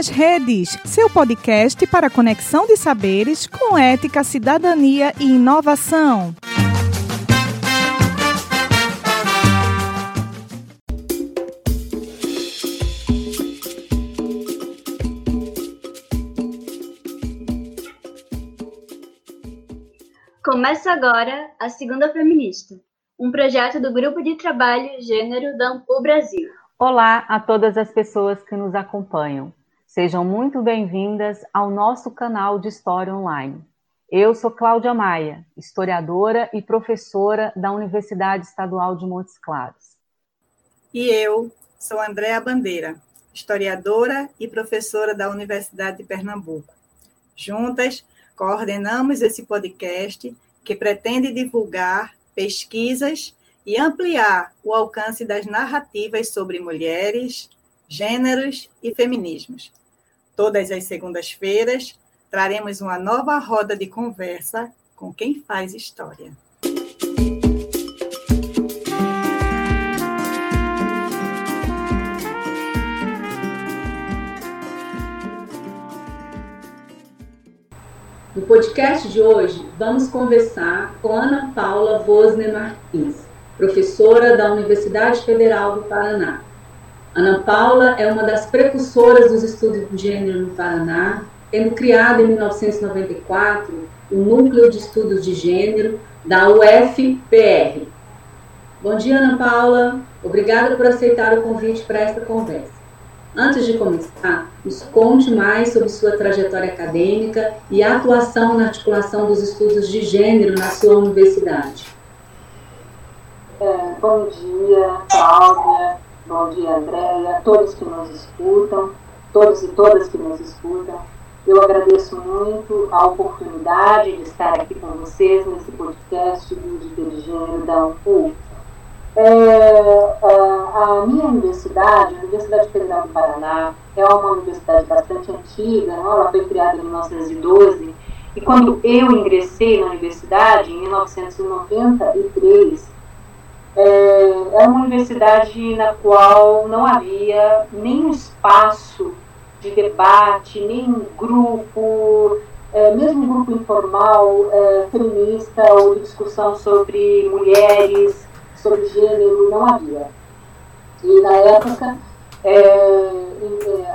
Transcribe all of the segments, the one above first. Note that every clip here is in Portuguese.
nas Redes, seu podcast para conexão de saberes com ética, cidadania e inovação. Começa agora a Segunda Feminista, um projeto do Grupo de Trabalho Gênero da Ampul Brasil. Olá a todas as pessoas que nos acompanham. Sejam muito bem-vindas ao nosso canal de História Online. Eu sou Cláudia Maia, historiadora e professora da Universidade Estadual de Montes Claros. E eu sou Andréa Bandeira, historiadora e professora da Universidade de Pernambuco. Juntas, coordenamos esse podcast que pretende divulgar pesquisas e ampliar o alcance das narrativas sobre mulheres, gêneros e feminismos. Todas as segundas-feiras traremos uma nova roda de conversa com quem faz história. No podcast de hoje, vamos conversar com Ana Paula Vosner Martins, professora da Universidade Federal do Paraná. Ana Paula é uma das precursoras dos estudos de gênero no Paraná, tendo criado em 1994 o Núcleo de Estudos de Gênero da UFPR. Bom dia, Ana Paula. Obrigada por aceitar o convite para esta conversa. Antes de começar, nos conte mais sobre sua trajetória acadêmica e atuação na articulação dos estudos de gênero na sua universidade. É, bom dia, Cláudia, bom dia, Andréia, todos que nos escutam, todos e todas que nos escutam. Eu agradeço muito a oportunidade de estar aqui com vocês nesse podcast do de Gênero da UFU. É, a, a minha universidade, a Universidade Federal do Paraná, é uma universidade bastante antiga, não? ela foi criada em 1912, e quando eu ingressei na universidade, em 1993, é, é uma universidade na qual não havia nenhum espaço de debate, nenhum grupo, é, mesmo grupo informal, é, feminista ou de discussão sobre mulheres, sobre gênero, não havia. E na época é, é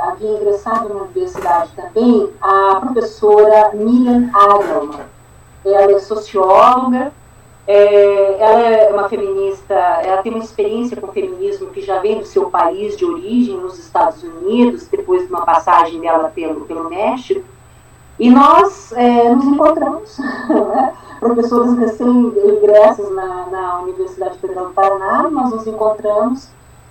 havia ingressado na universidade também a professora Miriam Adelman. Ela é socióloga, é, ela é uma feminista, ela tem uma experiência com o feminismo que já vem do seu país de origem, nos Estados Unidos, depois de uma passagem dela pelo, pelo México. E nós é, nos encontramos, né? professoras recém-ingressas na, na Universidade Federal do Paraná, nós nos encontramos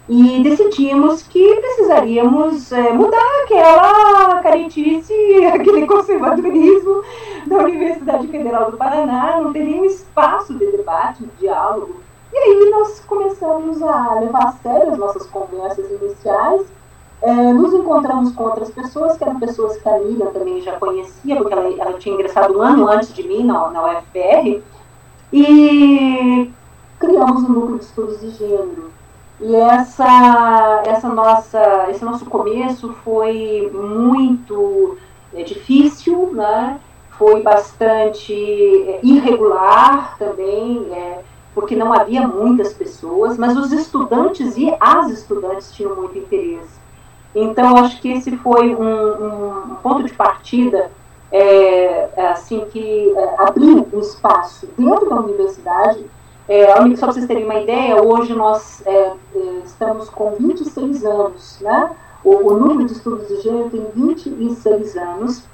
e decidimos que precisaríamos é, mudar aquela carentice, aquele conservadorismo da Universidade Federal do Paraná, não teria um espaço de debate, de diálogo. E aí nós começamos a levar a sério as nossas conversas iniciais, é, nos encontramos com outras pessoas, que eram pessoas que a Lilian também já conhecia, porque ela, ela tinha ingressado um ano antes de mim na, na UFPR, e criamos um núcleo de estudos de gênero e essa, essa nossa, esse nosso começo foi muito é, difícil, né? foi bastante é, irregular também, é, porque não havia muitas pessoas, mas os estudantes e as estudantes tinham muito interesse. Então, acho que esse foi um, um ponto de partida é, assim que é, abriu um espaço dentro da universidade é, só para vocês terem uma ideia, hoje nós é, é estamos com 26 anos, né? O, o, de estudos de gênero tem 26 anos,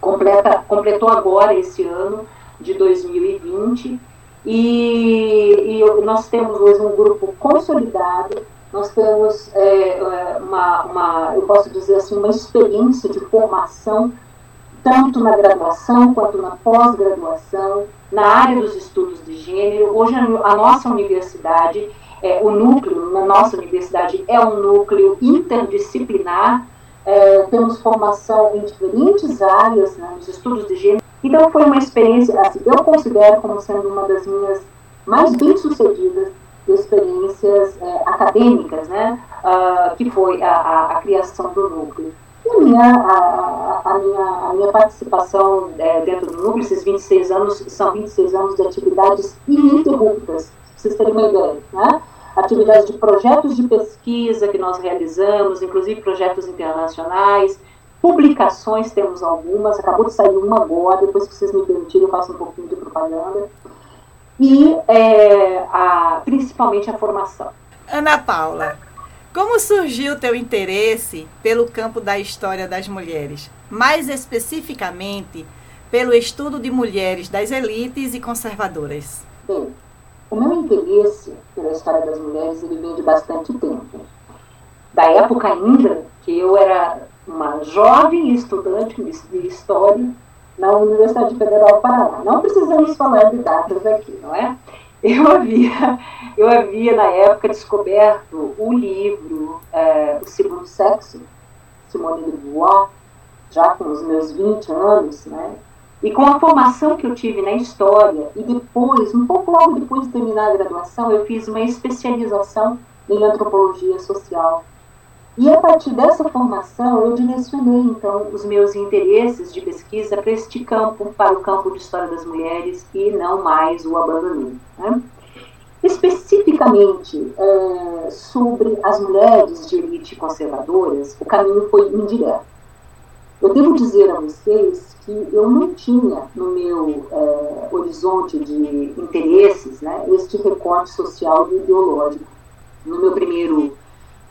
completa, completou agora esse ano de 2020, e, e nós temos hoje um grupo consolidado, nós temos é, é, uma, uma, eu posso dizer assim, uma experiência de formação, tanto na graduação quanto na pós-graduação, na área dos estudos de gênero. Hoje a nossa universidade, é, o núcleo na nossa universidade é um núcleo interdisciplinar, é, temos formação em diferentes áreas né, nos estudos de gênero. Então foi uma experiência, assim, eu considero como sendo uma das minhas mais bem-sucedidas experiências é, acadêmicas, né? uh, que foi a, a, a, criação do núcleo. A minha, a, a minha, a minha participação é, dentro do núcleo, esses 26 anos, são 26 anos de atividades ininterruptas, para vocês terem uma ideia, né? atividades de projetos de pesquisa que nós realizamos, inclusive projetos internacionais, publicações temos algumas, acabou de sair uma agora, depois que vocês me permitirem eu faço um pouquinho de propaganda, e é, a, principalmente a formação. Ana Paula, como surgiu o teu interesse pelo campo da história das mulheres, mais especificamente pelo estudo de mulheres das elites e conservadoras? Bem, o meu interesse pela história das mulheres ele vem de bastante tempo. Da época ainda que eu era uma jovem estudante de história na Universidade Federal do Paraná. Não precisamos falar de datas aqui, não é? Eu havia, eu havia na época descoberto o livro é, O Segundo Sexo, Simone de Beauvoir, já com os meus 20 anos, né? E com a formação que eu tive na história, e depois, um pouco logo depois de terminar a graduação, eu fiz uma especialização em antropologia social. E a partir dessa formação, eu direcionei, então, os meus interesses de pesquisa para este campo, para o campo de história das mulheres, e não mais o abandonei. Né? Especificamente é, sobre as mulheres de elite conservadoras, o caminho foi indireto. Eu devo dizer a vocês que eu não tinha no meu é, horizonte de interesses né, este recorte social e ideológico. No meu primeiro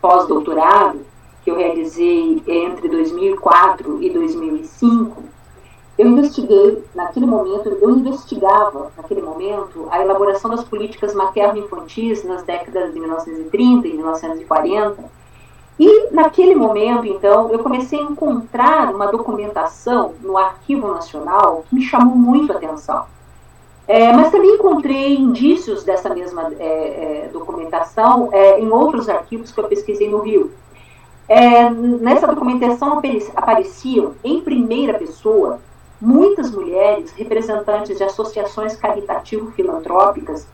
pós-doutorado, que eu realizei entre 2004 e 2005, eu investiguei, naquele momento, eu investigava, naquele momento, a elaboração das políticas materno-infantis nas décadas de 1930 e 1940, e naquele momento, então, eu comecei a encontrar uma documentação no Arquivo Nacional que me chamou muito a atenção. É, mas também encontrei indícios dessa mesma é, é, documentação é, em outros arquivos que eu pesquisei no Rio. É, nessa documentação apareciam, em primeira pessoa, muitas mulheres representantes de associações caritativo-filantrópicas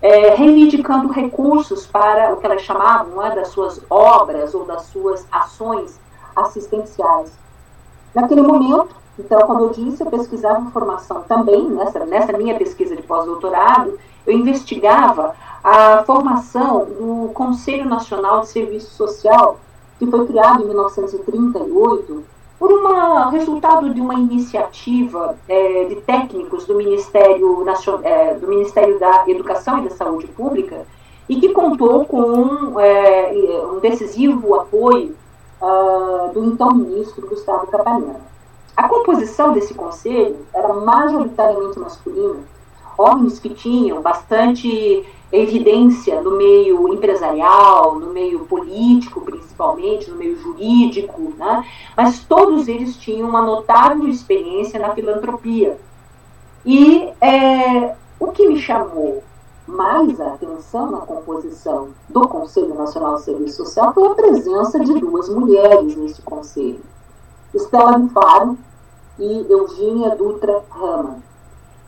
é, reivindicando recursos para o que elas chamavam é, das suas obras ou das suas ações assistenciais. Naquele momento, então, como eu disse, eu pesquisava informação também, nessa, nessa minha pesquisa de pós-doutorado, eu investigava a formação do Conselho Nacional de Serviço Social, que foi criado em 1938 por uma resultado de uma iniciativa é, de técnicos do Ministério, é, do Ministério da Educação e da Saúde Pública e que contou com é, um decisivo apoio uh, do então ministro Gustavo Capanema. A composição desse conselho era majoritariamente masculina, homens que tinham bastante evidência no meio empresarial, no meio político, principalmente, no meio jurídico, né? mas todos eles tinham uma notável experiência na filantropia. E é, o que me chamou mais a atenção na composição do Conselho Nacional de Serviço Social foi a presença de duas mulheres nesse conselho, Estela Faro e Eugênia Dutra Rama.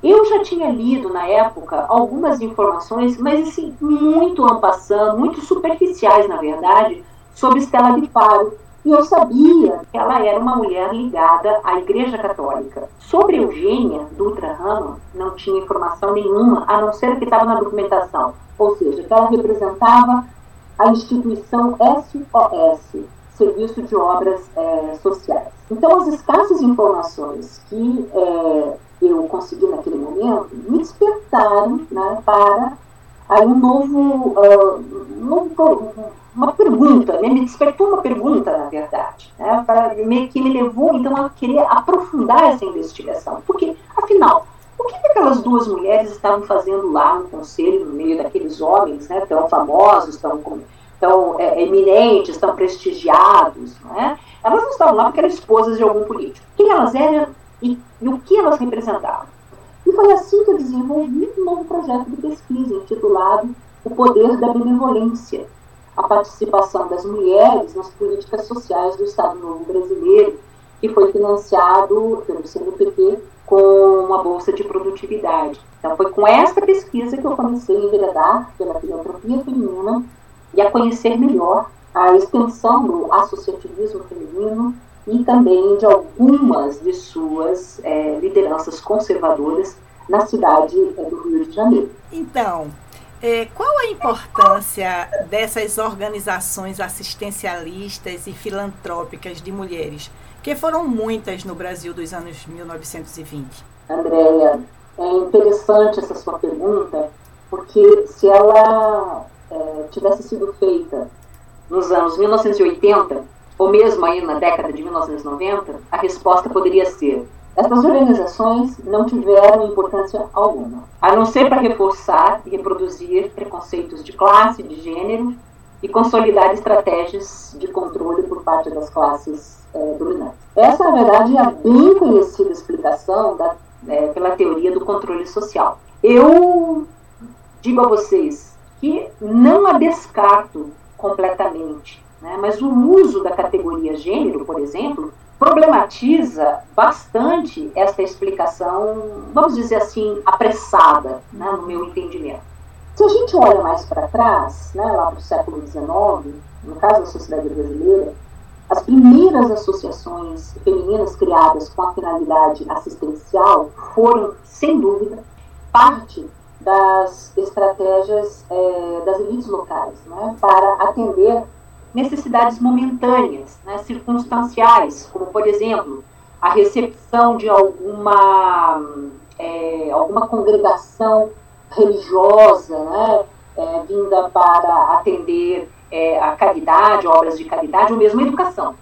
Eu já tinha lido na época algumas informações, mas assim, muito ampassando, muito superficiais, na verdade, sobre Estela de Faro. E eu sabia que ela era uma mulher ligada à Igreja Católica. Sobre Eugênia Dutra Rama, não tinha informação nenhuma, a não ser que estava na documentação. Ou seja, que ela representava a instituição SOS, Serviço de Obras é, Sociais. Então, as escassas informações que é, eu consegui naquele momento me despertaram né, para aí um novo, uh, novo, uma pergunta, né, me despertou uma pergunta, na verdade, né, para, que me levou então a querer aprofundar essa investigação. Porque, afinal, o que, que aquelas duas mulheres estavam fazendo lá no conselho, no meio daqueles homens né, tão famosos, tão, tão é, eminentes, tão prestigiados? Né? Elas não estavam lá porque eram esposas de algum político. Quem elas eram e, e o que elas representavam. E foi assim que eu desenvolvi um novo projeto de pesquisa intitulado O Poder da Benevolência, a participação das mulheres nas políticas sociais do Estado Novo Brasileiro, que foi financiado pelo CNPq com uma bolsa de produtividade. Então, foi com essa pesquisa que eu comecei a enveredar pela filantropia feminina e a conhecer melhor a extensão do associativismo feminino e também de algumas de suas é, lideranças conservadoras na cidade é, do Rio de Janeiro. Então, é, qual a importância dessas organizações assistencialistas e filantrópicas de mulheres, que foram muitas no Brasil dos anos 1920? Andréia, é interessante essa sua pergunta, porque se ela é, tivesse sido feita nos anos 1980, ou mesmo aí na década de 1990, a resposta poderia ser: essas organizações não tiveram importância alguma, a não ser para reforçar e reproduzir preconceitos de classe, de gênero e consolidar estratégias de controle por parte das classes é, dominantes. Essa, na verdade, é a bem conhecida explicação da, é, pela teoria do controle social. Eu digo a vocês que não a descarto completamente, né? mas o uso da categoria gênero, por exemplo, problematiza bastante essa explicação, vamos dizer assim, apressada, né, no meu entendimento. Se a gente olha mais para trás, né, lá para o século XIX, no caso da sociedade brasileira, as primeiras associações femininas criadas com a finalidade assistencial foram, sem dúvida, parte das estratégias é, das elites locais né, para atender necessidades momentâneas, né, circunstanciais, como, por exemplo, a recepção de alguma, é, alguma congregação religiosa né, é, vinda para atender é, a caridade, obras de caridade, ou mesmo a educação,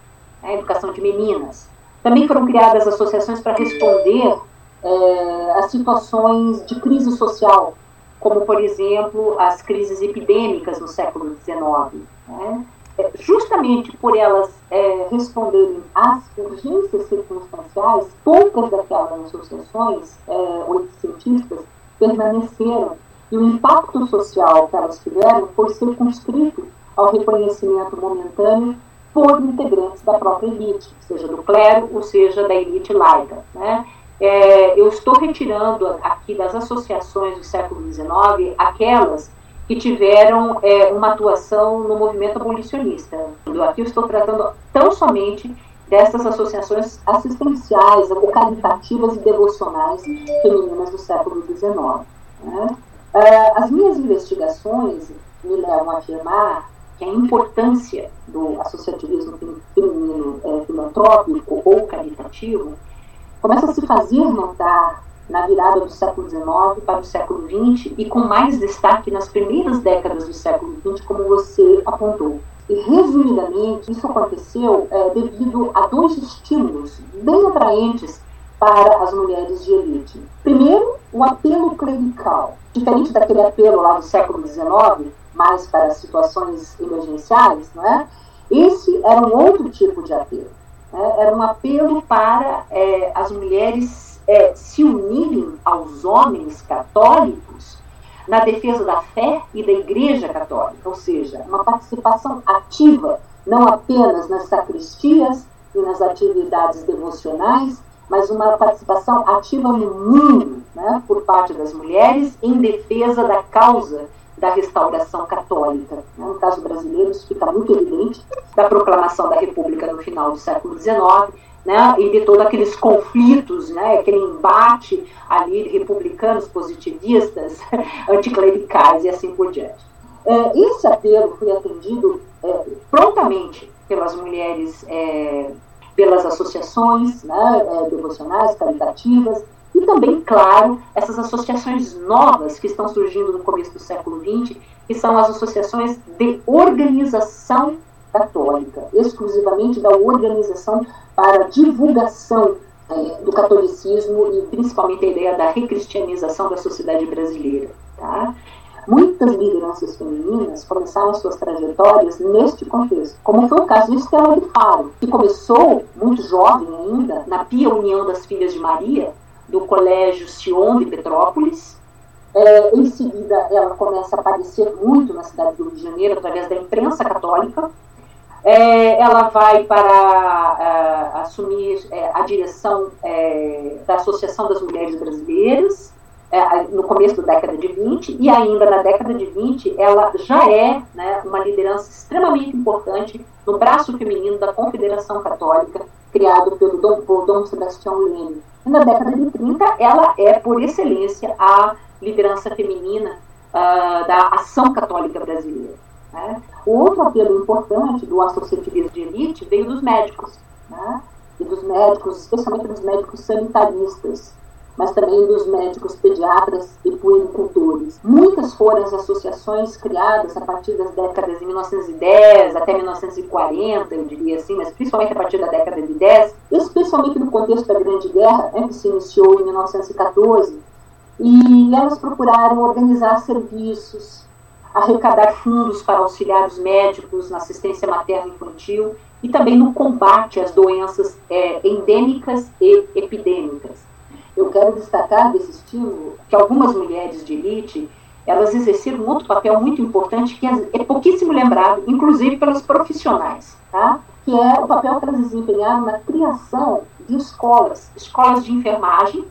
né, a educação de meninas. Também foram criadas associações para responder é, a situações de crise social, como, por exemplo, as crises epidêmicas no século XIX. Né? É, justamente por elas é, responderem às urgências circunstanciais, poucas daquelas associações é, oitocentistas permaneceram e o impacto social que elas tiveram foi circunscrito ao reconhecimento momentâneo por integrantes da própria elite, seja do clero ou seja da elite laica. Né? É, eu estou retirando aqui das associações do século XIX aquelas que tiveram é, uma atuação no movimento abolicionista. Eu aqui estou tratando tão somente dessas associações assistenciais, ou caritativas e devocionais femininas do século XIX. Né? É, as minhas investigações me levam a afirmar que a importância do associativismo feminino é, filantrópico ou caritativo começa a se fazer notar na virada do século XIX para o século XX e com mais destaque nas primeiras décadas do século XX, como você apontou. E, resumidamente, isso aconteceu é, devido a dois estímulos bem atraentes para as mulheres de elite. Primeiro, o apelo clerical. Diferente daquele apelo lá do século XIX, mais para situações emergenciais, não é? esse era um outro tipo de apelo. Né? Era um apelo para é, as mulheres é, se unirem aos homens católicos na defesa da fé e da Igreja Católica, ou seja, uma participação ativa, não apenas nas sacristias e nas atividades devocionais, mas uma participação ativa no mundo, né, por parte das mulheres, em defesa da causa da restauração católica. Né? No caso brasileiro, isso fica muito evidente, da proclamação da República no final do século XIX, né, e de todos aqueles conflitos, né, aquele embate ali de republicanos positivistas, anticlericais e assim por diante. É, esse apelo foi atendido é, prontamente pelas mulheres, é, pelas associações né, é, devocionais, caritativas, e também, claro, essas associações novas que estão surgindo no começo do século XX, que são as associações de organização católica, exclusivamente da organização para divulgação é, do catolicismo e principalmente a ideia da recristianização da sociedade brasileira. Tá? Muitas lideranças femininas começaram suas trajetórias neste contexto, como foi o caso de Estela de Faro, que começou, muito jovem ainda, na Pia União das Filhas de Maria, do Colégio Sion de Petrópolis. É, em seguida, ela começa a aparecer muito na cidade do Rio de Janeiro através da imprensa católica, é, ela vai para uh, assumir é, a direção é, da Associação das Mulheres Brasileiras, é, no começo da década de 20 e ainda na década de 20 ela já é né, uma liderança extremamente importante no braço feminino da Confederação Católica, criado pelo Dom, por Dom Sebastião Leme. E na década de 30 ela é, por excelência, a liderança feminina uh, da ação católica brasileira. Né? O outro apelo importante do associativismo de elite veio dos médicos, né? e dos médicos, especialmente dos médicos sanitaristas, mas também dos médicos pediatras e puericultores. Muitas foram as associações criadas a partir das décadas de 1910 até 1940, eu diria assim, mas principalmente a partir da década de 10, especialmente no contexto da Grande Guerra, né, que se iniciou em 1914, e elas procuraram organizar serviços, arrecadar fundos para auxiliar os médicos na assistência materno-infantil e também no combate às doenças é, endêmicas e epidêmicas. Eu quero destacar desse estímulo que algumas mulheres de elite elas exerceram um outro papel muito importante que é pouquíssimo lembrado, inclusive pelos profissionais, tá? que é o papel que elas desempenharam na criação de escolas, escolas de enfermagem,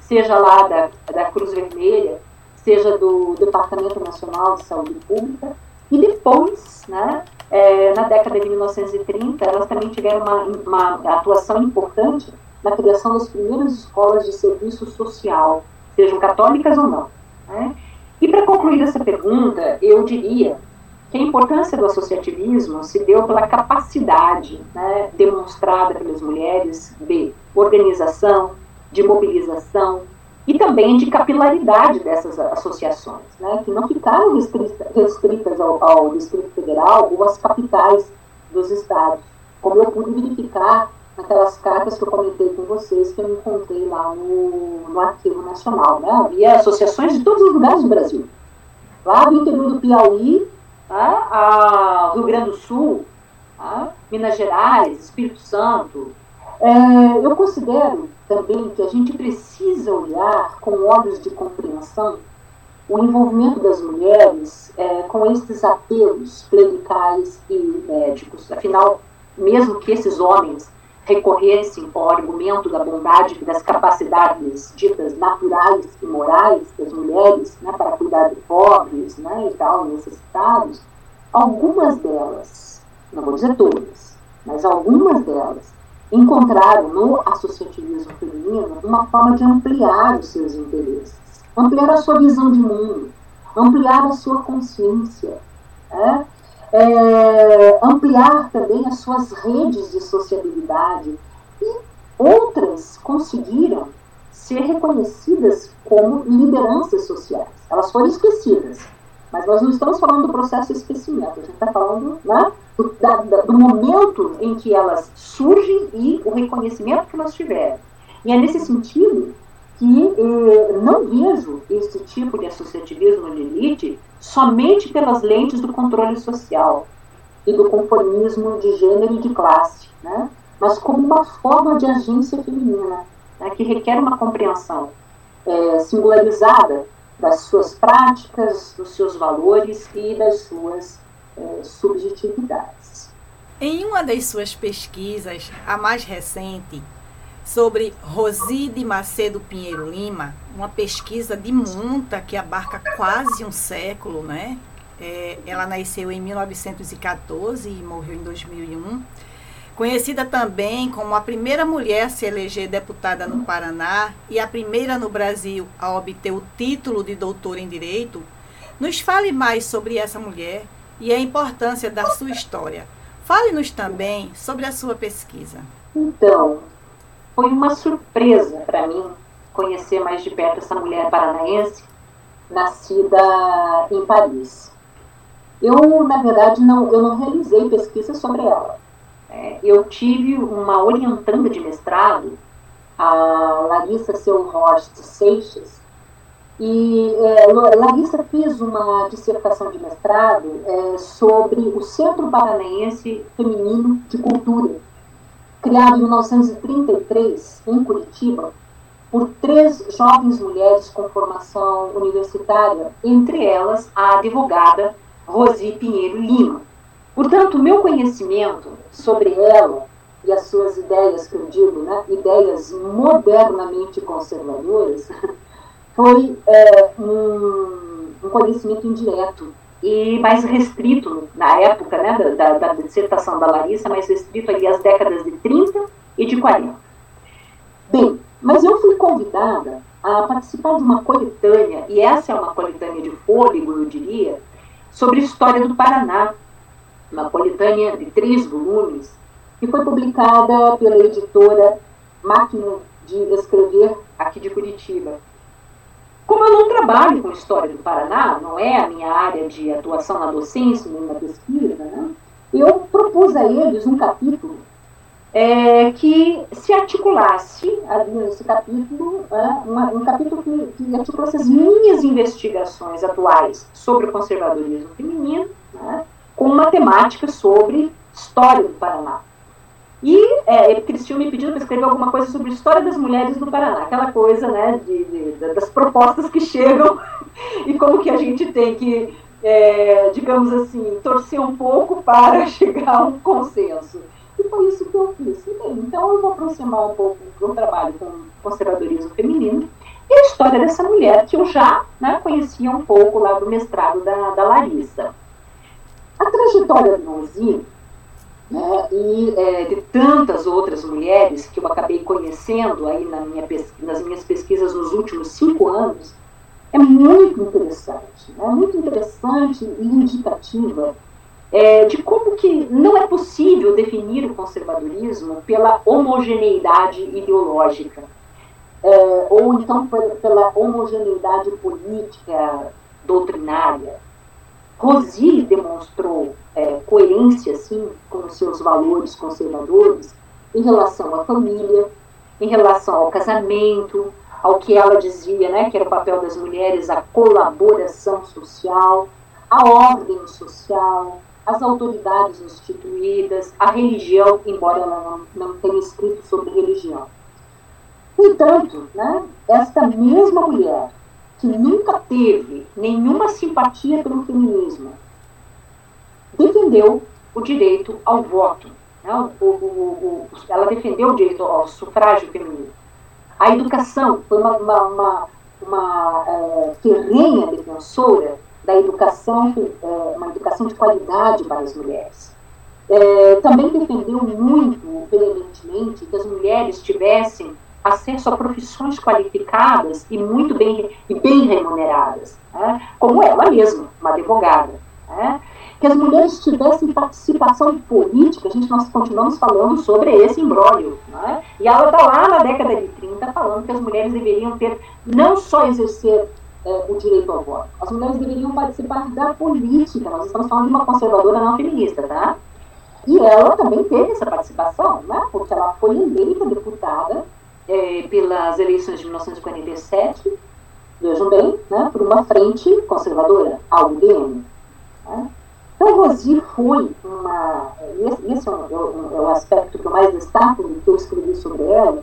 seja lá da, da Cruz Vermelha, seja do Departamento Nacional de Saúde Pública, e depois, né, é, na década de 1930, elas também tiveram uma, uma atuação importante na criação das primeiras escolas de serviço social, sejam católicas ou não. Né? E para concluir essa pergunta, eu diria que a importância do associativismo se deu pela capacidade né, demonstrada pelas mulheres de organização, de mobilização e também de capilaridade dessas associações, né, que não ficaram restritas ao, ao Distrito Federal ou às capitais dos estados, como eu pude verificar naquelas cartas que eu comentei com vocês que eu encontrei lá no, no Arquivo Nacional. Né? Havia associações de todos os lugares do Brasil. Lá do interior do Piauí, tá? Rio Grande do Sul, tá? Minas Gerais, Espírito Santo. É, eu considero também que a gente precisa olhar com olhos de compreensão o envolvimento das mulheres é, com esses apelos clericais e médicos. Afinal, mesmo que esses homens recorressem ao argumento da bondade e das capacidades ditas naturais e morais das mulheres né, para cuidar de pobres né, e tal, necessitados, algumas delas, não vou dizer todas, mas algumas delas, encontraram no associativismo feminino uma forma de ampliar os seus interesses, ampliar a sua visão de mundo, ampliar a sua consciência. Né? é, ampliar também as suas redes de sociabilidade e outras conseguiram ser reconhecidas como lideranças sociais. Elas foram esquecidas, mas nós não estamos falando do processo de esquecimento, a gente está falando né, do, da, do, momento em que elas surgem e o reconhecimento que elas tiveram. E é nesse sentido que eh, não vejo esse tipo de associativismo de elite somente pelas lentes do controle social e do conformismo de gênero e de classe, né? mas como uma forma de agência feminina, né? que requer uma compreensão é, singularizada das suas práticas, dos seus valores e das suas é, subjetividades. Em uma das suas pesquisas, a mais recente, sobre Roside Macedo Pinheiro Lima, uma pesquisa de monta que abarca quase um século, né? É, ela nasceu em 1914 e morreu em 2001. Conhecida também como a primeira mulher a se eleger deputada no Paraná e a primeira no Brasil a obter o título de doutora em Direito, nos fale mais sobre essa mulher e a importância da sua história. Fale-nos também sobre a sua pesquisa. Então, foi uma surpresa para mim conhecer mais de perto essa mulher paranaense, nascida em Paris. Eu, na verdade, não, eu não realizei pesquisa sobre ela. É, eu tive uma orientanda de mestrado, a Larissa Seulhorst Seixas, e é, Larissa fez uma dissertação de mestrado é, sobre o Centro Paranaense Feminino de Cultura, criado em 1933 em Curitiba por três jovens mulheres com formação universitária, entre elas a advogada Rosi Pinheiro Lima. Portanto, meu conhecimento sobre ela e as suas ideias, que eu digo, né, ideias modernamente conservadoras, foi é, um, um, conhecimento indireto e mais restrito na época né, da, da, da, dissertação da Larissa, mais restrito ali às décadas de 30 e de 40. Bem, mas eu fui convidada a participar de uma coletânea, e essa é uma coletânea de fôlego, eu diria, sobre história do Paraná, uma coletânea de três volumes, que foi publicada pela editora Máquina de Escrever, aqui de Curitiba. Como eu não trabalho com história do Paraná, não é a minha área de atuação na docência nem na pesquisa, né? eu propus a eles um capítulo é, que se articulasse nesse capítulo, é, um capítulo que, que, articulasse as minhas investigações atuais sobre o conservadorismo feminino, né, com uma temática sobre história do Paraná. E é, eles tinham me pedido para escrever alguma coisa sobre a história das mulheres no Paraná, aquela coisa né, de, de, das propostas que chegam e como que a gente tem que, é, digamos assim, torcer um pouco para chegar a um consenso. E foi isso que eu fiz. Então eu vou aproximar um pouco do trabalho com conservadorismo feminino e a história dessa mulher que eu já né, conhecia um pouco lá do mestrado da, da Larissa. A trajetória do Nozi né, e é, de tantas outras mulheres que eu acabei conhecendo aí na minha nas minhas pesquisas nos últimos cinco anos, é muito interessante, é né, muito interessante e indicativa é, de como que não é possível definir o conservadorismo pela homogeneidade ideológica, é, ou então pela homogeneidade política doutrinária. Rosi demonstrou é, coerência, sim, com seus valores conservadores em relação à família, em relação ao casamento, ao que ela dizia, né, que era o papel das mulheres, a colaboração social, a ordem social, as autoridades instituídas, a religião, embora ela não, não tenha escrito sobre religião. Entanto, né, esta mesma mulher, que nunca teve nenhuma simpatia pelo feminismo, defendeu o direito ao voto. Né, o, o, o, ela defendeu o direito ao sufrágio feminino. A educação foi uma, uma, uma, uma é, ferrenha defensora da educação, é, uma educação de qualidade para as mulheres. É, também defendeu muito veementemente que as mulheres tivessem acesso a profissões qualificadas e muito bem, e bem remuneradas, né? como ela mesma, uma advogada. Né? Que as mulheres tivessem participação política, a gente nós continuamos falando sobre esse imbróglio. Né? E ela está lá na década de 30 falando que as mulheres deveriam ter, não só exercer é, o direito ao voto. As mulheres deveriam participar da política. Nós estamos falando de uma conservadora não feminista, tá? E ela também teve essa participação, né? Porque ela foi eleita deputada é, pelas eleições de 1947, vejam bem, né? Por uma frente conservadora, a UDM. Né? Então, Rosi foi uma. Esse é, um, é o aspecto que eu mais destaco do que eu escrevi sobre ela.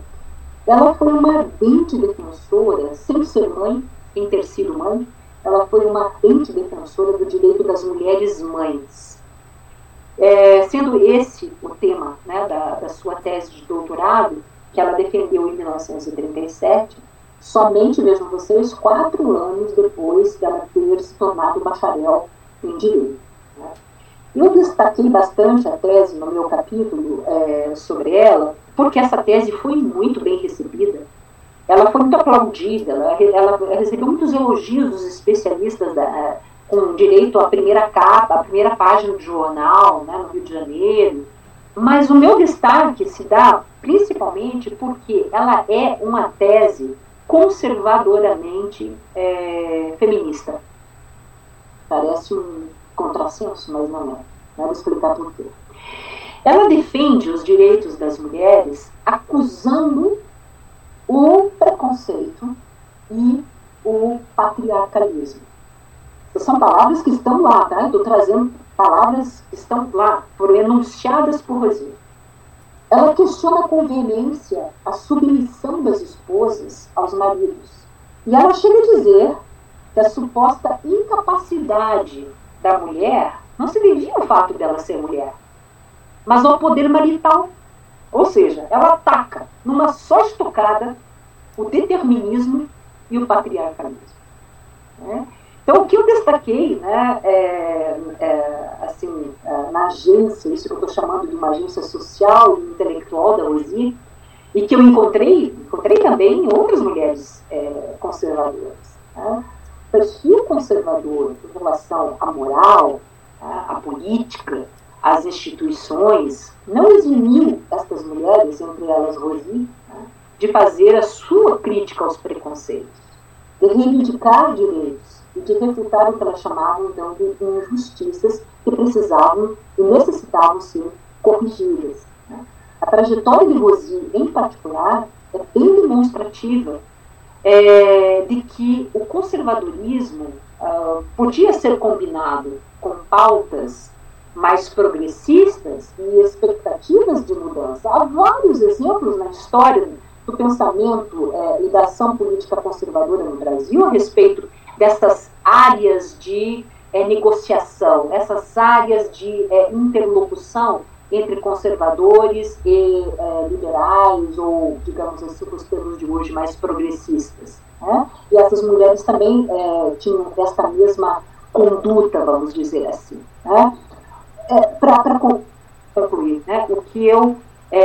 Ela foi uma ardente defensora, sem ser mãe, em ter sido mãe, ela foi uma ardente defensora do direito das mulheres mães. É, sendo esse o tema né, da, da sua tese de doutorado, que ela defendeu em 1937, somente, vejam vocês, quatro anos depois de ela ter se tornado bacharel em Direito. Né. Eu destaquei bastante a tese no meu capítulo é, sobre ela, porque essa tese foi muito bem recebida ela foi muito aplaudida, ela, ela recebeu muitos elogios dos especialistas da, com direito à primeira capa, à primeira página do jornal, né, no Rio de Janeiro. Mas o meu destaque se dá principalmente porque ela é uma tese conservadoramente é, feminista. Parece um contrassenso, mas não é. Vou explicar por quê. Ela defende os direitos das mulheres acusando o preconceito e o patriarcalismo. São palavras que estão lá, tá? Estou trazendo palavras estão lá, foram enunciadas por Rosinha. Ela questiona com veemência a submissão das esposas aos maridos. E ela chega a dizer que a suposta incapacidade da mulher não se devia ao fato dela ser mulher, mas ao poder marital ou seja, ela ataca numa só estocada o determinismo e o patriarcalismo. Né? Então, o que eu destaquei, né, é, é, assim, é, na agência, isso que eu estou chamando de uma agência social e intelectual da Rosi, e que eu encontrei, encontrei também em outras mulheres é, conservadoras. Né? O perfil conservador em relação à moral, né, à política, às instituições, não eximiu estas mulheres, entre elas Rosi, né, de fazer a sua crítica aos preconceitos, de reivindicar direitos e de refutar o que elas chamavam então de injustiças que precisavam e necessitavam ser corrigidas. Né. A trajetória de Rosi, em particular, é bem demonstrativa é, de que o conservadorismo uh, podia ser combinado com pautas mais progressistas e expectativas de mudança. Há vários exemplos na história do pensamento é, e da ação política conservadora no Brasil a respeito dessas áreas de é, negociação, essas áreas de é, interlocução entre conservadores e é, liberais, ou, digamos assim, os termos de hoje, mais progressistas. Né? E essas mulheres também tinham essa mesma conduta, vamos dizer assim. Né? Para concluir, né, o que eu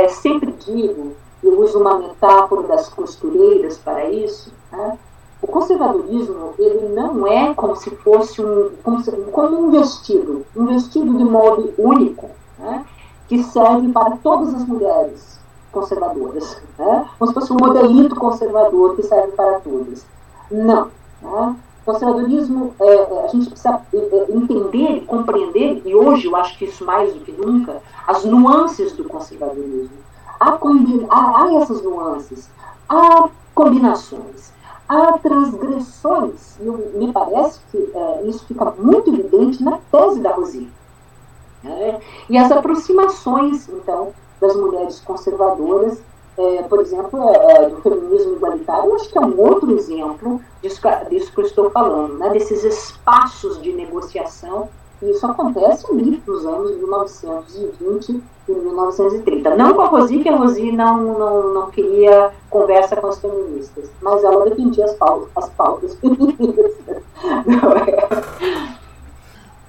sempre digo, eu uso uma metáfora das costureiras para isso, né, o conservadorismo ele não é como se fosse um, como, um vestido, um vestido de molde único, né, que serve para todas as mulheres conservadoras, né, como se fosse um modelito conservador que serve para todas. Não. Né, conservadorismo, é, é, a gente precisa é, é, entender, compreender, e hoje eu acho que isso mais do que nunca, as nuances do conservadorismo. Há, há, há essas nuances, há combinações, há transgressões, e me parece que é, isso fica muito evidente na tese da Rosi. Né? E as aproximações, então, das mulheres conservadoras é, por exemplo, é, é, do feminismo igualitário, acho que é um outro exemplo disso, disso que eu estou falando, né, desses espaços de negociação, e isso acontece ali nos anos 1920 e 1930. Não com a Rosi, que a Rosi não, não, não queria conversa com as feministas, mas ela defendia as pautas, as pautas feministas.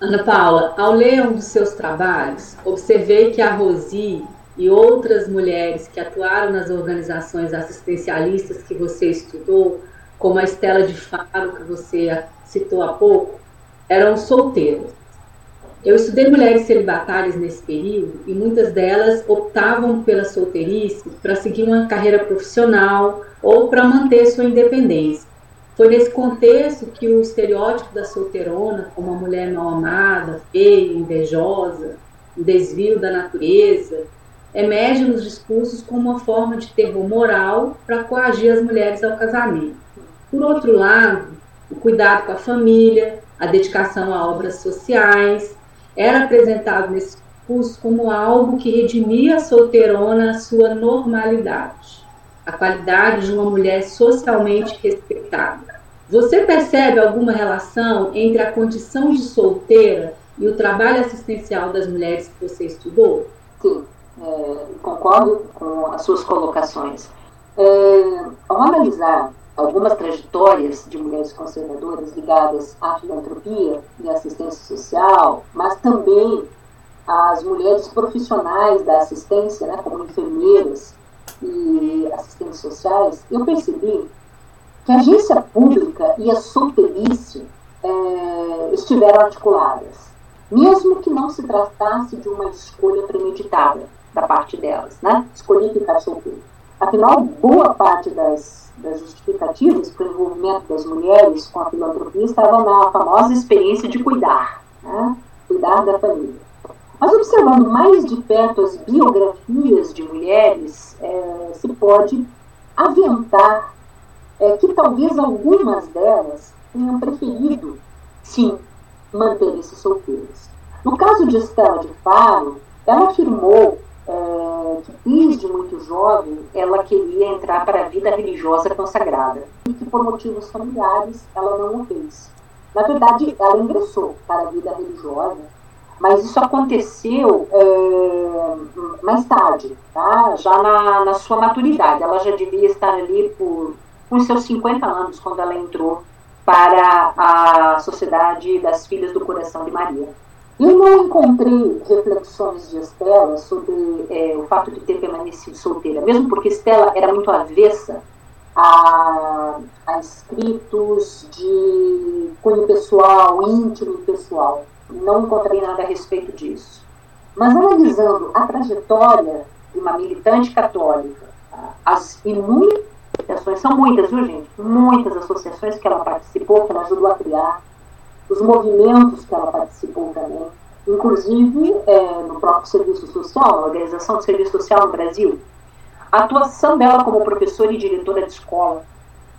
Ana Paula, ao ler um dos seus trabalhos, observei que a Rosi e outras mulheres que atuaram nas organizações assistencialistas que você estudou, como a Estela de Faro, que você citou há pouco, eram solteiras. Eu estudei mulheres celibatárias nesse período e muitas delas optavam pela solteirice para seguir uma carreira profissional ou para manter sua independência. Foi nesse contexto que o estereótipo da solteirona, como uma mulher mal amada, feia, invejosa, um desvio da natureza, emerge nos discursos como uma forma de terror moral para coagir as mulheres ao casamento. Por outro lado, o cuidado com a família, a dedicação a obras sociais, era apresentado nesse discurso como algo que redimia a solteirona a sua normalidade, a qualidade de uma mulher socialmente respeitada. Você percebe alguma relação entre a condição de solteira e o trabalho assistencial das mulheres que você estudou? Sim é, concordo com as suas colocações. É, ao analisar algumas trajetórias de mulheres conservadoras ligadas à filantropia e assistência social, mas também as mulheres profissionais da assistência, né, como enfermeiras e assistentes sociais, eu percebi que a agência pública e a solteirice é, estiveram articuladas, mesmo que não se tratasse de uma escolha premeditada da parte delas, né? Escolhi ficar solteiro. Afinal, boa parte das, das justificativas para o envolvimento das mulheres com a filantropia estava na famosa experiência de cuidar, né? Cuidar da família. Mas observando mais de perto as biografias de mulheres, é, se pode aventar é, que talvez algumas delas tenham preferido, sim, manter-se solteiras. No caso de Estela de Faro, ela afirmou é, que desde muito jovem ela queria entrar para a vida religiosa consagrada e que por motivos familiares ela não o fez. Na verdade, ela ingressou para a vida religiosa, mas isso aconteceu é, mais tarde, tá? já na, na, sua maturidade. Ela já devia estar ali por, com seus 50 anos, quando ela entrou para a Sociedade das Filhas do Coração de Maria. Eu não encontrei reflexões de Estela sobre é, o fato de ter permanecido solteira, mesmo porque Estela era muito avessa a, a escritos de cunho pessoal, íntimo e pessoal. Não encontrei nada a respeito disso. Mas analisando a trajetória de uma militante católica, as inúmeras associações, são muitas, viu gente? Muitas associações que ela participou, que ela ajudou a criar, os movimentos que ela participou também, inclusive é, no próprio serviço social, na organização do serviço social no Brasil, a atuação dela como professora e diretora de escola,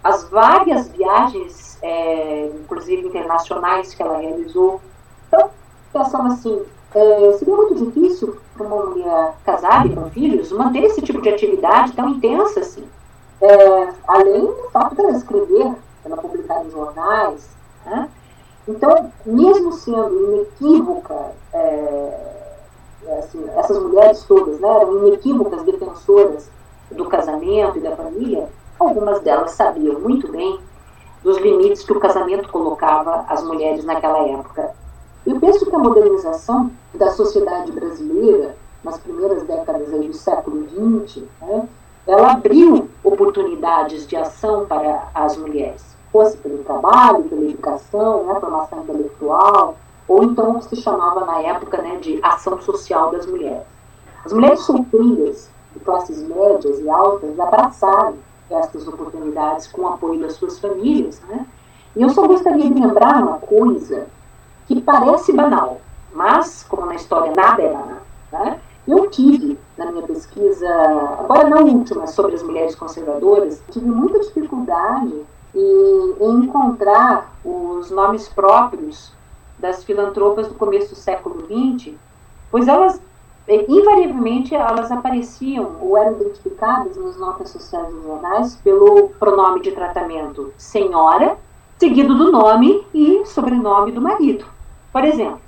as várias viagens, é, inclusive internacionais, que ela realizou. Então, pensando assim, é, seria muito difícil para uma mulher casada e com filhos manter esse tipo de atividade tão intensa assim. É, além do fato dela escrever, ela publicar em jornais, né? Então, mesmo sendo inequívoca, é, assim, essas mulheres todas né, eram inequívocas defensoras do casamento e da família, algumas delas sabiam muito bem dos limites que o casamento colocava as mulheres naquela época. Eu penso que a modernização da sociedade brasileira, nas primeiras décadas do século XX, né, ela abriu oportunidades de ação para as mulheres, fosse pelo trabalho, pela educação, né, formação intelectual, ou então o que se chamava na época né, de ação social das mulheres. As mulheres solteiras de classes médias e altas abraçaram estas oportunidades com o apoio das suas famílias. Né? E eu só gostaria de lembrar uma coisa que parece banal, mas, como na história nada é banal, né? eu tive na minha pesquisa, agora não última, sobre as mulheres conservadoras, tive muita dificuldade em, encontrar os nomes próprios das filantropas do começo do século XX, pois elas é, invariavelmente elas apareciam ou eram identificadas nas notas sociais dos jornais pelo pronome de tratamento senhora, seguido do nome e sobrenome do marido. Por exemplo,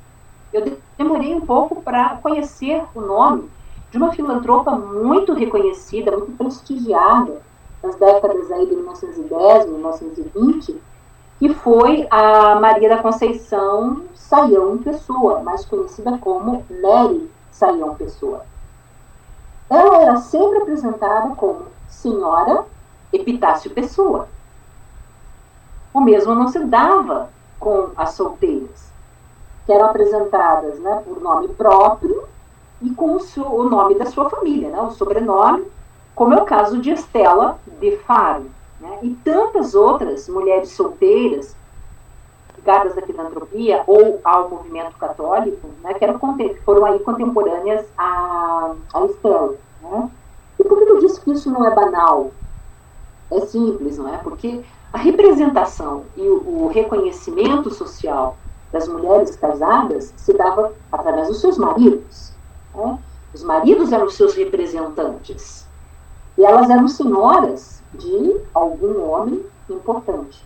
eu demorei um pouco para conhecer o nome de uma filantropa muito reconhecida, muito prestigiada nas décadas aí de 1910, 1920, que foi a Maria da Conceição Saião Pessoa, mais conhecida como Mary Saião Pessoa. Ela era sempre apresentada como Senhora Epitácio Pessoa. O mesmo não se dava com as solteiras, que eram apresentadas né, por nome próprio e com o, seu, o nome da sua família, né, o sobrenome, como é o caso de Estela de Faro. Né, e tantas outras mulheres solteiras ligadas à filantropia ou ao movimento católico, né, que eram, foram aí contemporâneas a, a Estela. Né? E por que eu disse que isso não é banal? É simples, não é? Porque a representação e o, o reconhecimento social das mulheres casadas se dava através dos seus maridos. Né? Os maridos eram seus representantes. E elas eram senhoras de algum homem importante.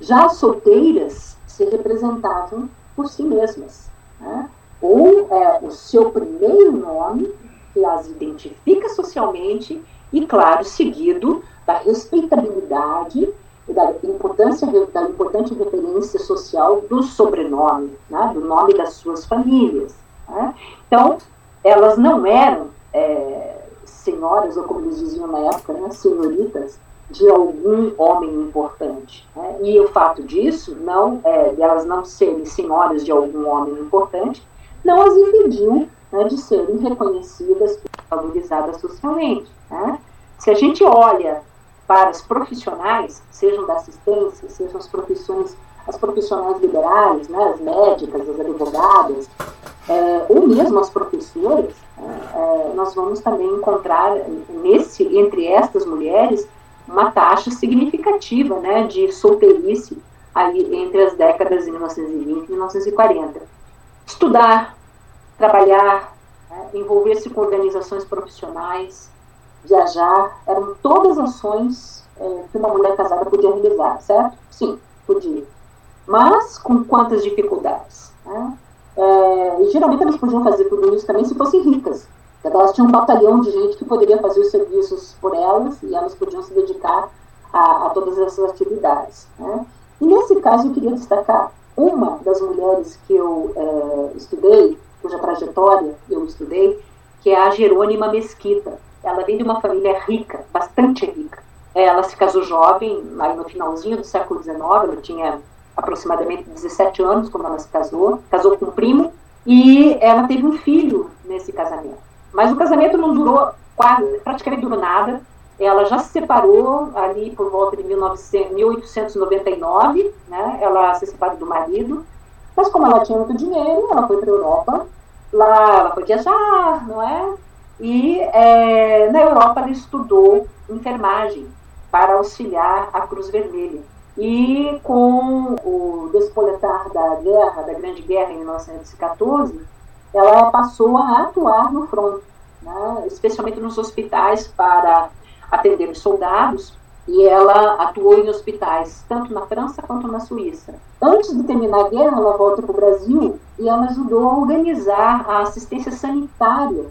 Já as solteiras se representavam por si mesmas. Né? Ou é, o seu primeiro nome, que as identifica socialmente, e, claro, seguido da respeitabilidade e da importância da importante referência social do sobrenome, né? do nome das suas famílias. Né? Então, elas não eram é, senhoras, ou como eles diziam na época, né? senhoritas, de algum homem importante. Né? E o fato disso, não é, elas não serem senhoras de algum homem importante, não as impediu né, de serem reconhecidas e valorizadas socialmente. Né? Se a gente olha para os profissionais, sejam da assistência, sejam as profissões, as profissionais liberais, né, as médicas, as advogadas, é, ou mesmo as professoras, é, nós vamos também encontrar nesse entre estas mulheres uma taxa significativa né, de solteirice aí entre as décadas de 1920 e 1940. Estudar, trabalhar, né, envolver-se com organizações profissionais, viajar, eram todas ações é, que uma mulher casada podia realizar, certo? Sim, podia. Mas com quantas dificuldades? Né? É, e geralmente elas podiam fazer tudo isso também se fossem ricas, elas tinham um batalhão de gente que poderia fazer os serviços por elas e elas podiam se dedicar a, a todas essas atividades. Né? E nesse caso eu queria destacar uma das mulheres que eu é, estudei, cuja trajetória eu estudei, que é a Jerônima Mesquita. Ela vem de uma família rica, bastante rica. Ela se casou jovem, aí no finalzinho do século XIX, ela tinha aproximadamente 17 anos quando ela se casou, casou com um primo, e ela teve um filho nesse casamento. Mas o casamento não durou quase, praticamente durou nada. Ela já se separou ali por volta de 1900, 1899, né? Ela se separou do marido, mas como ela tinha muito dinheiro, ela foi para a Europa. Lá ela foi viajar, não é? E é, na Europa ela estudou enfermagem para auxiliar a Cruz Vermelha. E com o despoletar da guerra, da Grande Guerra em 1914, ela passou a atuar no front, né, especialmente nos hospitais para atender os soldados, e ela atuou em hospitais tanto na França quanto na Suíça. Antes de terminar a guerra, ela volta para o Brasil e ela ajudou a organizar a assistência sanitária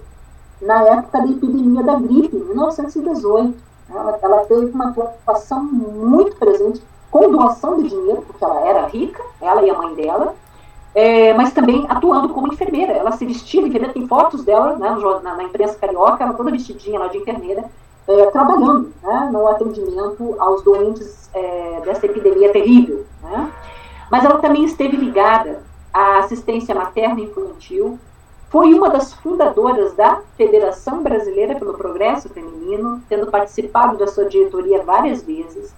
na época da epidemia da gripe, em 1918. Ela, ela teve uma atuação muito presente com doação de dinheiro, porque ela era rica, ela e a mãe dela, é, mas também atuando como enfermeira. Ela se vestia enfermeira, tem fotos dela né, na, na, imprensa carioca, ela toda vestidinha lá de enfermeira, é, trabalhando né, no atendimento aos doentes é, dessa epidemia terrível. Né? Mas ela também esteve ligada à assistência materna e infantil, foi uma das fundadoras da Federação Brasileira pelo Progresso Feminino, tendo participado da sua diretoria várias vezes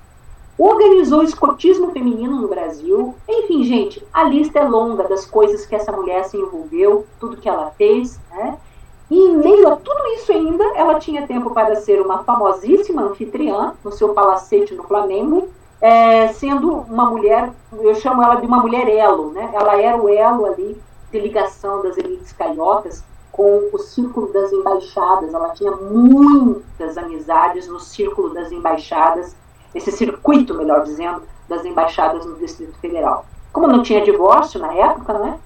organizou escotismo feminino no Brasil. Enfim, gente, a lista é longa das coisas que essa mulher se envolveu, tudo que ela fez, né? E em meio a tudo isso ainda, ela tinha tempo para ser uma famosíssima anfitriã no seu palacete no Flamengo, é, sendo uma mulher, eu chamo ela de uma mulher elo, né? Ela era o elo ali de ligação das elites cariocas com o círculo das embaixadas. Ela tinha muitas amizades no círculo das embaixadas esse circuito, melhor dizendo, das embaixadas no Distrito Federal. Como não tinha divórcio na época, né,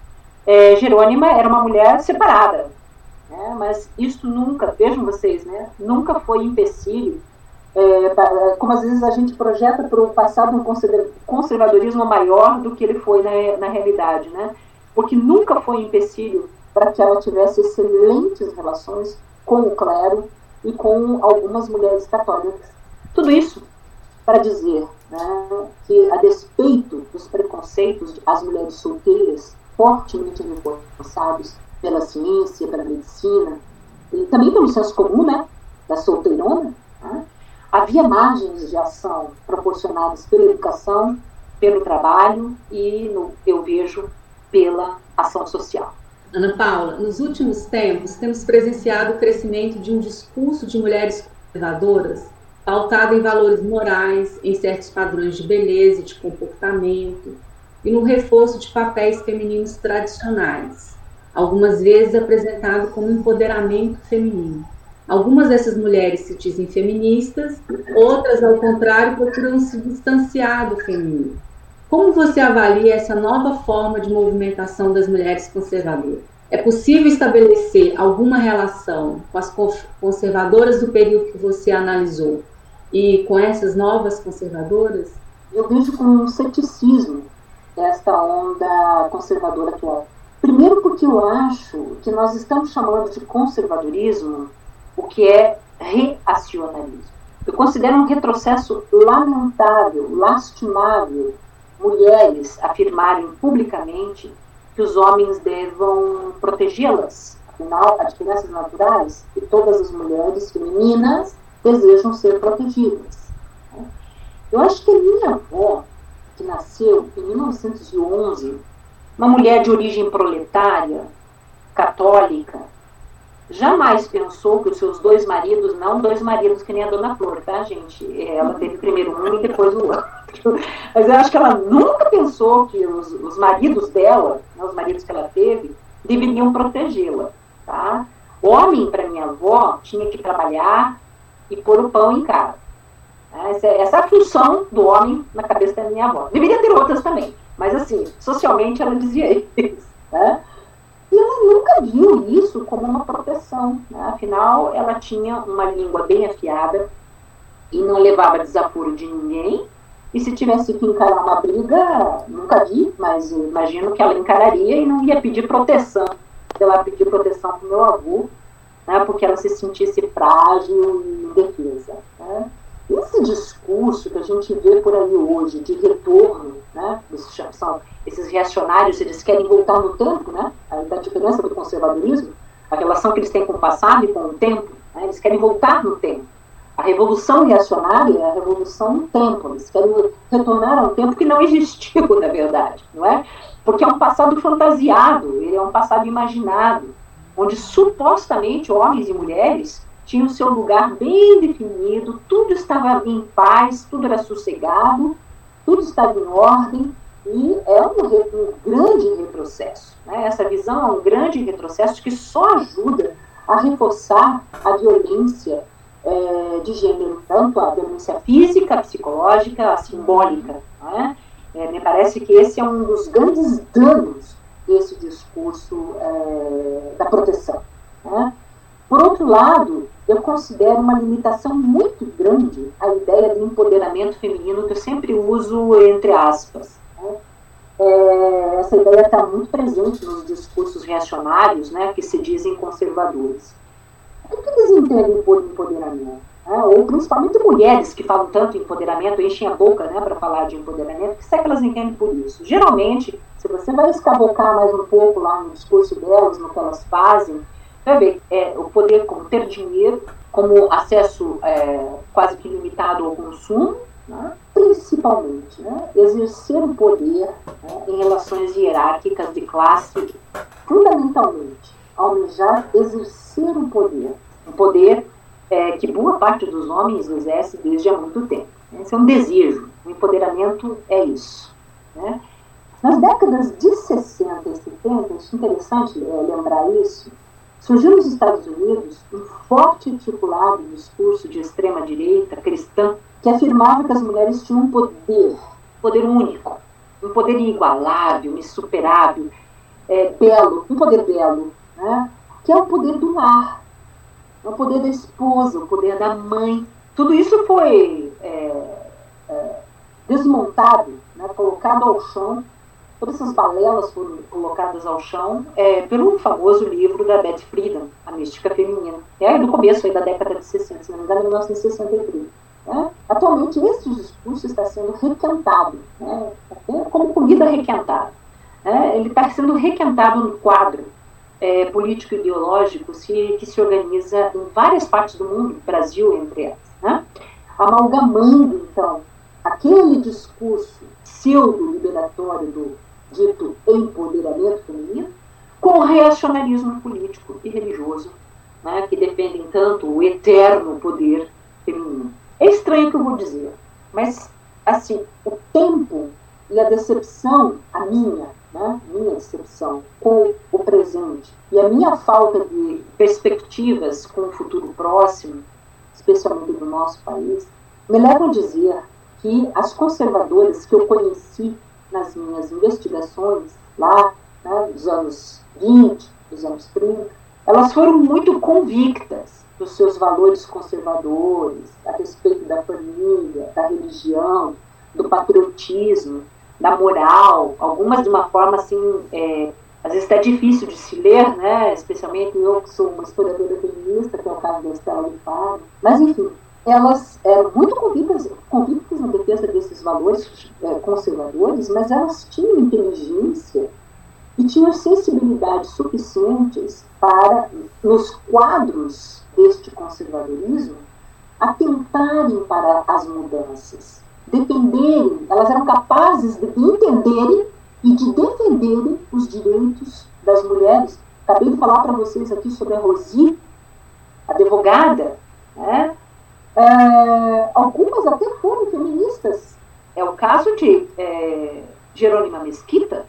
é, Jerônima era uma mulher separada. Né, mas isso nunca, vejam vocês, né, nunca foi empecilho, é, como às vezes a gente projeta para o passado um conservadorismo maior do que ele foi na, na realidade, né, porque nunca foi empecilho para que ela tivesse excelentes relações com o clero e com algumas mulheres católicas. Tudo isso para dizer né, que, a despeito dos preconceitos as mulheres solteiras, fortemente reforçados pela ciência, pela medicina, e também pelo senso comum né, da solteirona, né, havia margens de ação proporcionadas pela educação, pelo trabalho e, no, eu vejo, pela ação social. Ana Paula, nos últimos tempos temos presenciado o crescimento de um discurso de mulheres conservadoras pautado em valores morais, em certos padrões de beleza e de comportamento, e no reforço de papéis femininos tradicionais, algumas vezes apresentado como empoderamento feminino. Algumas dessas mulheres se dizem feministas, outras, ao contrário, procuram se distanciar do feminino. Como você avalia essa nova forma de movimentação das mulheres conservadoras? É possível estabelecer alguma relação com as conservadoras do período que você analisou e com essas novas conservadoras? Eu vejo com um ceticismo esta onda conservadora atual. Primeiro porque eu acho que nós estamos chamando de conservadorismo o que é reacionalismo. Eu considero um retrocesso lamentável, lastimável, mulheres afirmarem publicamente que os homens devam protegê-las. Afinal, as crianças naturais e todas as mulheres femininas desejam ser protegidas. Eu acho que a minha avó, que nasceu em 1911, uma mulher de origem proletária, católica, jamais pensou que os seus dois maridos, não dois maridos que nem a Dona Flor, tá, gente? Ela teve primeiro um e depois o outro. Mas eu acho que ela nunca pensou que os, os maridos dela, né, os maridos que ela teve, deveriam protegê-la, tá? Homem, para minha avó, tinha que trabalhar, e pôr o pão em casa. Essa, é, essa é a função do homem na cabeça da minha avó. Deveria ter outras também, mas assim, socialmente ela dizia isso. Né? E ela nunca viu isso como uma proteção. Né? Afinal, ela tinha uma língua bem afiada, e não levava desaforo de ninguém. E se tivesse que encarar uma briga, nunca vi, mas imagino que ela encararia e não ia pedir proteção. Ela pedir proteção para o meu avô, né, porque ela se sentisse frágil e indefesa. Né. Esse discurso que a gente vê por aí hoje de retorno, né, são esses reacionários, eles querem voltar no tempo, né, da diferença do conservadorismo, a relação que eles têm com o passado e com o tempo, né, eles querem voltar no tempo. A revolução reacionária é a revolução no tempo, eles querem retornar a um tempo que não existiu, na verdade, não é? Porque é um passado fantasiado, ele é um passado imaginado, onde supostamente homens e mulheres tinham seu lugar bem definido, tudo estava em paz, tudo era sossegado, tudo estava em ordem, e é um, um grande retrocesso. Né? Essa visão é um grande retrocesso que só ajuda a reforçar a violência é, de gênero, tanto a violência física, a psicológica, a simbólica. Né? É, me parece que esse é um dos grandes danos desse discurso é, da proteção. Né? Por outro lado, eu considero uma limitação muito grande a ideia de empoderamento feminino, que eu sempre uso entre aspas. Né? É, essa ideia está muito presente nos discursos reacionários, né, que se dizem conservadores. O que eles entendem por empoderamento? Né? Ou principalmente mulheres que falam tanto em empoderamento, enchem a boca né, para falar de empoderamento, que, é que elas entendem por isso? Geralmente, se você vai escabocar mais um pouco lá no discurso delas, no que elas fazem, vai ver é, o poder como ter dinheiro, como acesso é, quase que limitado ao consumo, né? principalmente né? exercer o poder né, em relações hierárquicas de classe, fundamentalmente almejar exercer o poder, um poder é, que boa parte dos homens exerce desde há muito tempo. Esse é um desejo, o empoderamento é isso. Né? Nas décadas de 60 e 70, é interessante é, lembrar isso, surgiu nos Estados Unidos um forte e articulado discurso de extrema-direita cristã que afirmava que as mulheres tinham um poder, poder único, um poder inigualável, insuperável, é, belo, um poder belo, né? que é o poder do lar, é o poder da esposa, o poder da mãe. Tudo isso foi é, é, desmontado, né? colocado ao chão, todas essas balelas foram colocadas ao chão é, pelo famoso livro da Beth Friedan, A Mística Feminina, é do começo da década de 60, se não me engano, 1963. Né? Atualmente, esse discurso está sendo requentado, né? como comida requentada. Né? Ele está sendo requentado no quadro é, político-ideológico se, que se organiza em várias partes do mundo, Brasil entre elas. Né? Amalgamando, então, aquele discurso pseudo-liberatório do dito empoderamento feminino com o reacionarismo político e religioso, né, que defendem tanto o eterno poder feminino. É estranho o que eu vou dizer, mas, assim, o tempo e a decepção, a minha, né, minha decepção com presente. E a minha falta de perspectivas com o futuro próximo, especialmente do nosso país, me levam a dizer que as conservadoras que eu conheci nas minhas investigações lá né, dos anos 20, dos anos 30, elas foram muito convictas dos seus valores conservadores, a respeito da família, da religião, do patriotismo, da moral, algumas de uma forma assim, é, às vezes até difícil de se ler, né? especialmente eu que sou uma historiadora feminista, que é o caso da Estela Fábio. Mas enfim, elas eram muito convictas, convictas na defesa desses valores é, conservadores, mas elas tinham inteligência e tinham sensibilidade suficientes para, nos quadros deste conservadorismo atentarem para as mudanças, defenderem, elas eram capazes de entenderem e de defenderem os direitos das mulheres. Acabei de falar para vocês aqui sobre a Rosi, advogada, né? É, algumas até foram feministas. É o caso de é, Jerônima Mesquita.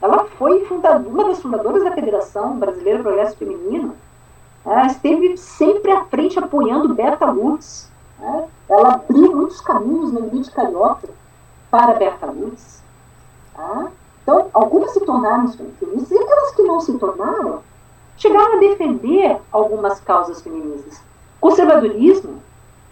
Ela foi uma das fundadoras da Federação Brasileira do Progresso Feminino ela esteve sempre à frente apoiando Berta Lutz. Né? Ela abriu muitos caminhos na elite carioca para Berta Lutz. Tá? Então, algumas se tornaram feministas e aquelas que não se tornaram chegaram a defender algumas causas feministas. Conservadorismo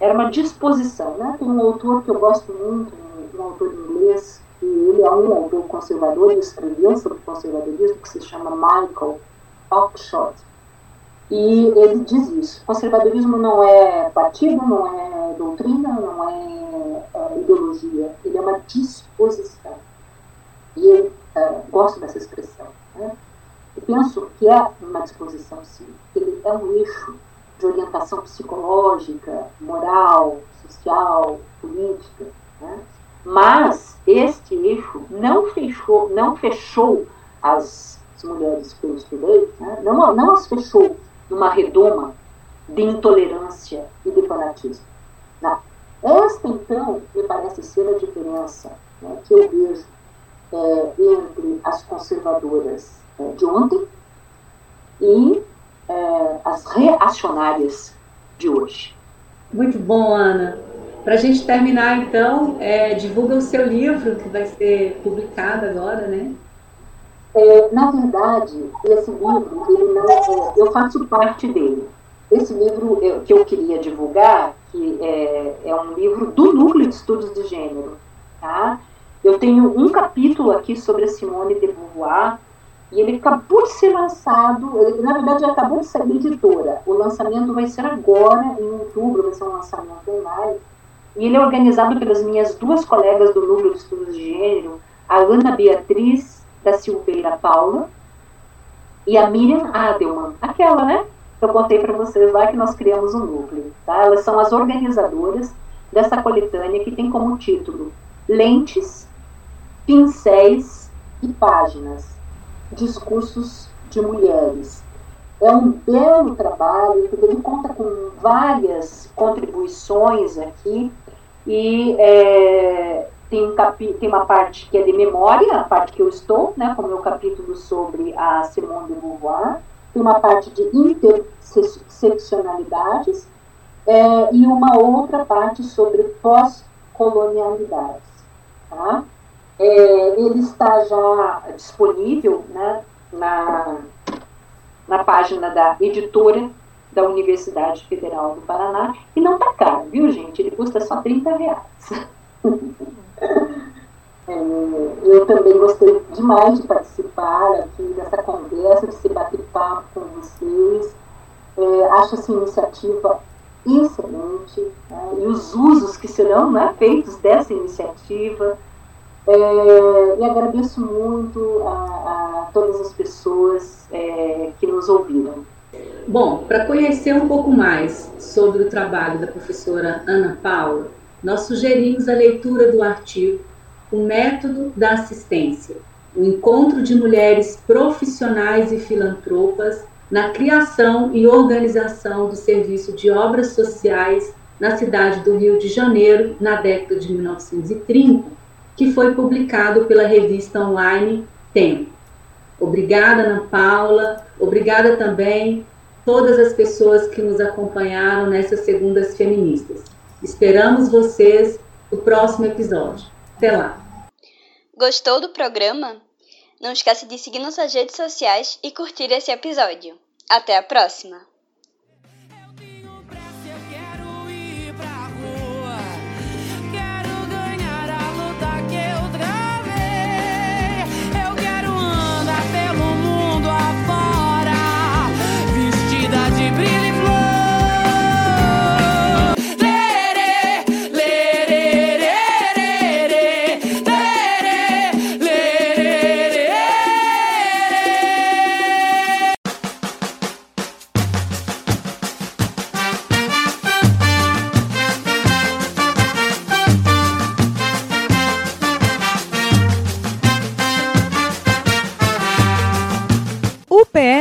era uma disposição. Né? Tem um autor que eu gosto muito, um, autor inglês, que ele é um autor conservador, ele escreveu sobre conservadorismo, que se chama Michael Oakeshott. E ele diz isso: conservadorismo não é partido, não é doutrina, não é, é ideologia, ele é uma disposição. E eu é, gosto dessa expressão. Né? E penso que é uma disposição, sim, ele é um eixo de orientação psicológica, moral, social, política. Né? Mas este eixo não fechou, não fechou as, as mulheres que eu estudei, né? não, não as fechou numa redoma de intolerância e de fanatismo. Não. Esta, então, me parece ser a diferença né, que eu vejo é, entre as conservadoras é, de ontem e é, as reacionárias de hoje. Muito bom, Ana. Para a gente terminar, então, é, divulga o seu livro, que vai ser publicado agora, né? É, na verdade, esse livro, ele não, eu faço parte dele. Esse livro que eu queria divulgar, que é, é um livro do Núcleo de Estudos de Gênero, tá? Eu tenho um capítulo aqui sobre a Simone de Beauvoir, e ele acabou de ser lançado, ele, na verdade já acabou de sair da editora. O lançamento vai ser agora, em outubro, vai ser um lançamento online. E ele é organizado pelas minhas duas colegas do Núcleo de Estudos de Gênero, a Ana Beatriz da Silveira Paula e a Miriam Adelman, aquela, né? Eu contei para vocês lá que nós criamos um núcleo. Tá? Elas são as organizadoras dessa coletânea que tem como título Lentes, Pincéis e Páginas Discursos de Mulheres. É um belo trabalho, que ele conta com várias contribuições aqui, e é, tem, um capi, tem uma parte que é de memória, a parte que eu estou, né, como é o capítulo sobre a Simone de Beauvoir, tem uma parte de interseccionalidades é, e uma outra parte sobre pós-colonialidades. Tá? É, ele está já disponível né, na, na página da editora da Universidade Federal do Paraná e não está caro, viu gente? Ele custa só 30 reais. É, eu também gostei demais de participar aqui dessa conversa, de se bater papo com vocês. É, acho essa iniciativa excelente né, e os usos que serão né, feitos dessa iniciativa. É, e agradeço muito a, a todas as pessoas é, que nos ouviram. Bom, para conhecer um pouco mais sobre o trabalho da professora Ana Paula, nós sugerimos a leitura do artigo O Método da Assistência, o encontro de mulheres profissionais e filantropas na criação e organização do serviço de obras sociais na cidade do Rio de Janeiro, na década de 1930, que foi publicado pela revista online Tempo. Obrigada, Ana Paula, obrigada também todas as pessoas que nos acompanharam nessas segundas feministas. Esperamos vocês no próximo episódio. Até lá! Gostou do programa? Não esqueça de seguir nossas redes sociais e curtir esse episódio. Até a próxima!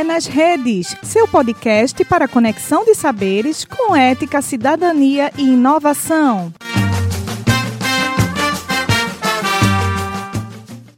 Nas redes, seu podcast para conexão de saberes com ética, cidadania e inovação.